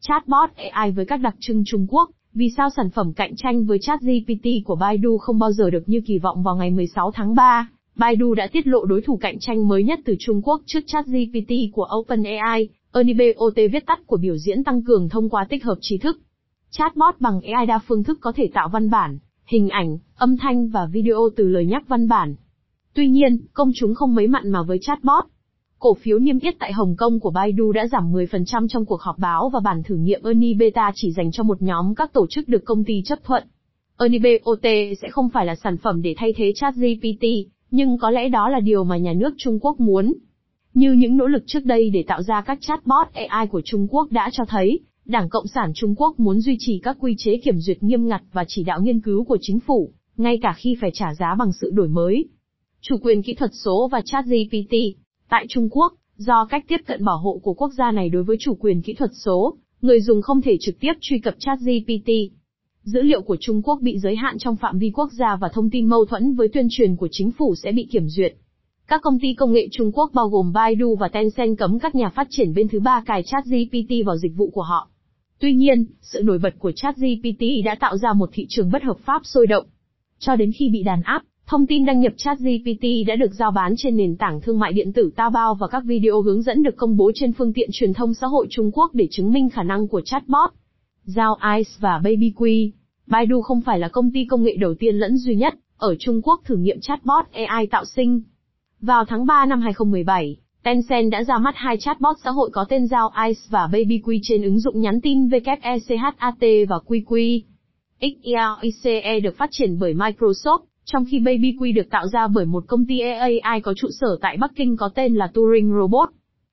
Chatbot AI với các đặc trưng Trung Quốc, vì sao sản phẩm cạnh tranh với ChatGPT của Baidu không bao giờ được như kỳ vọng vào ngày 16 tháng 3? Baidu đã tiết lộ đối thủ cạnh tranh mới nhất từ Trung Quốc trước ChatGPT của OpenAI, Ernie Bot viết tắt của biểu diễn tăng cường thông qua tích hợp trí thức. Chatbot bằng AI đa phương thức có thể tạo văn bản, hình ảnh, âm thanh và video từ lời nhắc văn bản. Tuy nhiên, công chúng không mấy mặn mà với chatbot. Cổ phiếu niêm yết tại Hồng Kông của Baidu đã giảm 10% trong cuộc họp báo và bản thử nghiệm Ernie Beta chỉ dành cho một nhóm các tổ chức được công ty chấp thuận. Ernie Bot sẽ không phải là sản phẩm để thay thế ChatGPT, nhưng có lẽ đó là điều mà nhà nước Trung Quốc muốn. Như những nỗ lực trước đây để tạo ra các chatbot AI của Trung Quốc đã cho thấy, Đảng Cộng sản Trung Quốc muốn duy trì các quy chế kiểm duyệt nghiêm ngặt và chỉ đạo nghiên cứu của chính phủ, ngay cả khi phải trả giá bằng sự đổi mới. Chủ quyền kỹ thuật số và ChatGPT Tại Trung Quốc, do cách tiếp cận bảo hộ của quốc gia này đối với chủ quyền kỹ thuật số, người dùng không thể trực tiếp truy cập ChatGPT. Dữ liệu của Trung Quốc bị giới hạn trong phạm vi quốc gia và thông tin mâu thuẫn với tuyên truyền của chính phủ sẽ bị kiểm duyệt. Các công ty công nghệ Trung Quốc bao gồm Baidu và Tencent cấm các nhà phát triển bên thứ ba cài ChatGPT vào dịch vụ của họ. Tuy nhiên, sự nổi bật của ChatGPT đã tạo ra một thị trường bất hợp pháp sôi động. Cho đến khi bị đàn áp, thông tin đăng nhập ChatGPT đã được giao bán trên nền tảng thương mại điện tử Taobao và các video hướng dẫn được công bố trên phương tiện truyền thông xã hội Trung Quốc để chứng minh khả năng của chatbot. Giao Ice và BabyQ. Baidu không phải là công ty công nghệ đầu tiên lẫn duy nhất ở Trung Quốc thử nghiệm chatbot AI tạo sinh. Vào tháng 3 năm 2017, Tencent đã ra mắt hai chatbot xã hội có tên Giao Ice và BabyQ trên ứng dụng nhắn tin WECHAT và QQ. XERICE được phát triển bởi Microsoft, trong khi BabyQ được tạo ra bởi một công ty AI có trụ sở tại Bắc Kinh có tên là Turing Robot.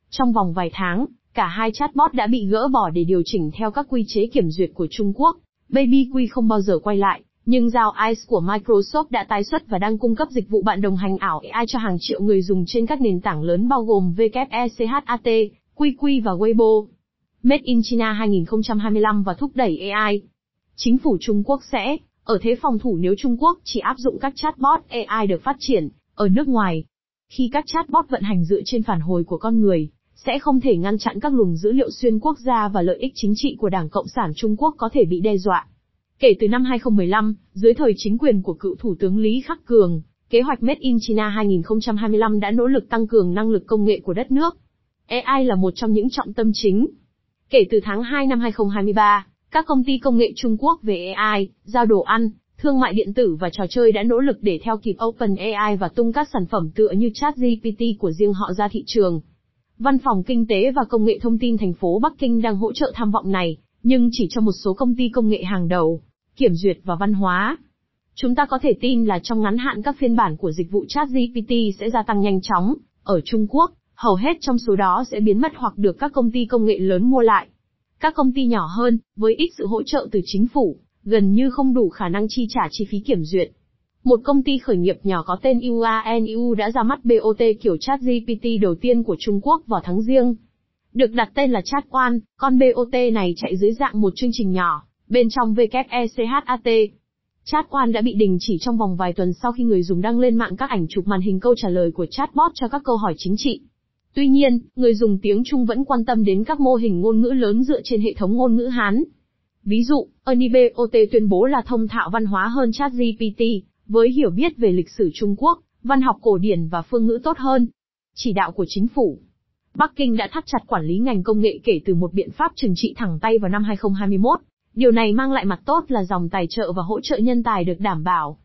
Trong vòng vài tháng, cả hai chatbot đã bị gỡ bỏ để điều chỉnh theo các quy chế kiểm duyệt của Trung Quốc. BabyQ không bao giờ quay lại, nhưng giao ICE của Microsoft đã tái xuất và đang cung cấp dịch vụ bạn đồng hành ảo AI cho hàng triệu người dùng trên các nền tảng lớn bao gồm WECHAT, QQ và Weibo. Made in China 2025 và thúc đẩy AI. Chính phủ Trung Quốc sẽ ở thế phòng thủ nếu Trung Quốc chỉ áp dụng các chatbot AI được phát triển ở nước ngoài. Khi các chatbot vận hành dựa trên phản hồi của con người, sẽ không thể ngăn chặn các luồng dữ liệu xuyên quốc gia và lợi ích chính trị của Đảng Cộng sản Trung Quốc có thể bị đe dọa. Kể từ năm 2015, dưới thời chính quyền của cựu Thủ tướng Lý Khắc Cường, kế hoạch Made in China 2025 đã nỗ lực tăng cường năng lực công nghệ của đất nước. AI là một trong những trọng tâm chính. Kể từ tháng 2 năm 2023, các công ty công nghệ Trung Quốc về AI, giao đồ ăn, thương mại điện tử và trò chơi đã nỗ lực để theo kịp OpenAI và tung các sản phẩm tựa như ChatGPT của riêng họ ra thị trường. Văn phòng Kinh tế và Công nghệ Thông tin thành phố Bắc Kinh đang hỗ trợ tham vọng này, nhưng chỉ cho một số công ty công nghệ hàng đầu, kiểm duyệt và văn hóa. Chúng ta có thể tin là trong ngắn hạn các phiên bản của dịch vụ ChatGPT sẽ gia tăng nhanh chóng. Ở Trung Quốc, hầu hết trong số đó sẽ biến mất hoặc được các công ty công nghệ lớn mua lại. Các công ty nhỏ hơn, với ít sự hỗ trợ từ chính phủ, gần như không đủ khả năng chi trả chi phí kiểm duyệt. Một công ty khởi nghiệp nhỏ có tên UANU đã ra mắt BOT kiểu chat GPT đầu tiên của Trung Quốc vào tháng riêng. Được đặt tên là Chat One, con BOT này chạy dưới dạng một chương trình nhỏ, bên trong WECHAT. Chat One đã bị đình chỉ trong vòng vài tuần sau khi người dùng đăng lên mạng các ảnh chụp màn hình câu trả lời của chatbot cho các câu hỏi chính trị. Tuy nhiên, người dùng tiếng Trung vẫn quan tâm đến các mô hình ngôn ngữ lớn dựa trên hệ thống ngôn ngữ Hán. Ví dụ, Anibot tuyên bố là thông thạo văn hóa hơn ChatGPT, với hiểu biết về lịch sử Trung Quốc, văn học cổ điển và phương ngữ tốt hơn. Chỉ đạo của chính phủ. Bắc Kinh đã thắt chặt quản lý ngành công nghệ kể từ một biện pháp trừng trị thẳng tay vào năm 2021. Điều này mang lại mặt tốt là dòng tài trợ và hỗ trợ nhân tài được đảm bảo.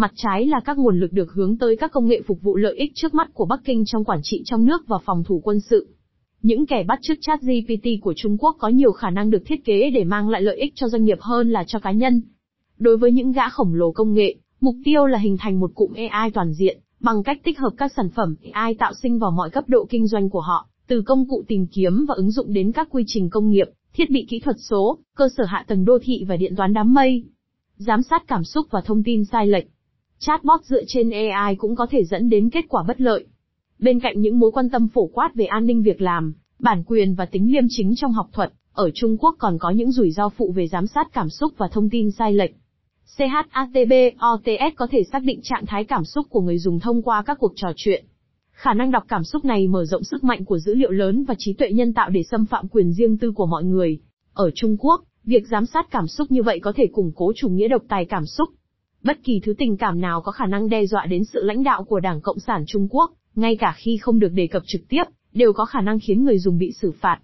Mặt trái là các nguồn lực được hướng tới các công nghệ phục vụ lợi ích trước mắt của Bắc Kinh trong quản trị trong nước và phòng thủ quân sự. Những kẻ bắt chước chat GPT của Trung Quốc có nhiều khả năng được thiết kế để mang lại lợi ích cho doanh nghiệp hơn là cho cá nhân. Đối với những gã khổng lồ công nghệ, mục tiêu là hình thành một cụm AI toàn diện, bằng cách tích hợp các sản phẩm AI tạo sinh vào mọi cấp độ kinh doanh của họ, từ công cụ tìm kiếm và ứng dụng đến các quy trình công nghiệp, thiết bị kỹ thuật số, cơ sở hạ tầng đô thị và điện toán đám mây. Giám sát cảm xúc và thông tin sai lệch. Chatbot dựa trên AI cũng có thể dẫn đến kết quả bất lợi. Bên cạnh những mối quan tâm phổ quát về an ninh việc làm, bản quyền và tính liêm chính trong học thuật, ở Trung Quốc còn có những rủi ro phụ về giám sát cảm xúc và thông tin sai lệch. CHATB OTS có thể xác định trạng thái cảm xúc của người dùng thông qua các cuộc trò chuyện. Khả năng đọc cảm xúc này mở rộng sức mạnh của dữ liệu lớn và trí tuệ nhân tạo để xâm phạm quyền riêng tư của mọi người. Ở Trung Quốc, việc giám sát cảm xúc như vậy có thể củng cố chủ nghĩa độc tài cảm xúc. Bất kỳ thứ tình cảm nào có khả năng đe dọa đến sự lãnh đạo của Đảng Cộng sản Trung Quốc, ngay cả khi không được đề cập trực tiếp, đều có khả năng khiến người dùng bị xử phạt.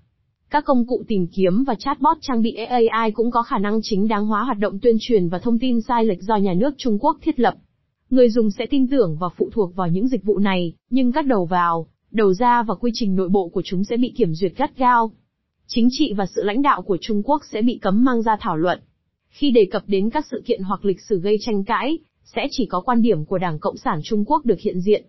Các công cụ tìm kiếm và chatbot trang bị AI cũng có khả năng chính đáng hóa hoạt động tuyên truyền và thông tin sai lệch do nhà nước Trung Quốc thiết lập. Người dùng sẽ tin tưởng và phụ thuộc vào những dịch vụ này, nhưng các đầu vào, đầu ra và quy trình nội bộ của chúng sẽ bị kiểm duyệt gắt gao. Chính trị và sự lãnh đạo của Trung Quốc sẽ bị cấm mang ra thảo luận. Khi đề cập đến các sự kiện hoặc lịch sử gây tranh cãi, sẽ chỉ có quan điểm của Đảng Cộng sản Trung Quốc được hiện diện.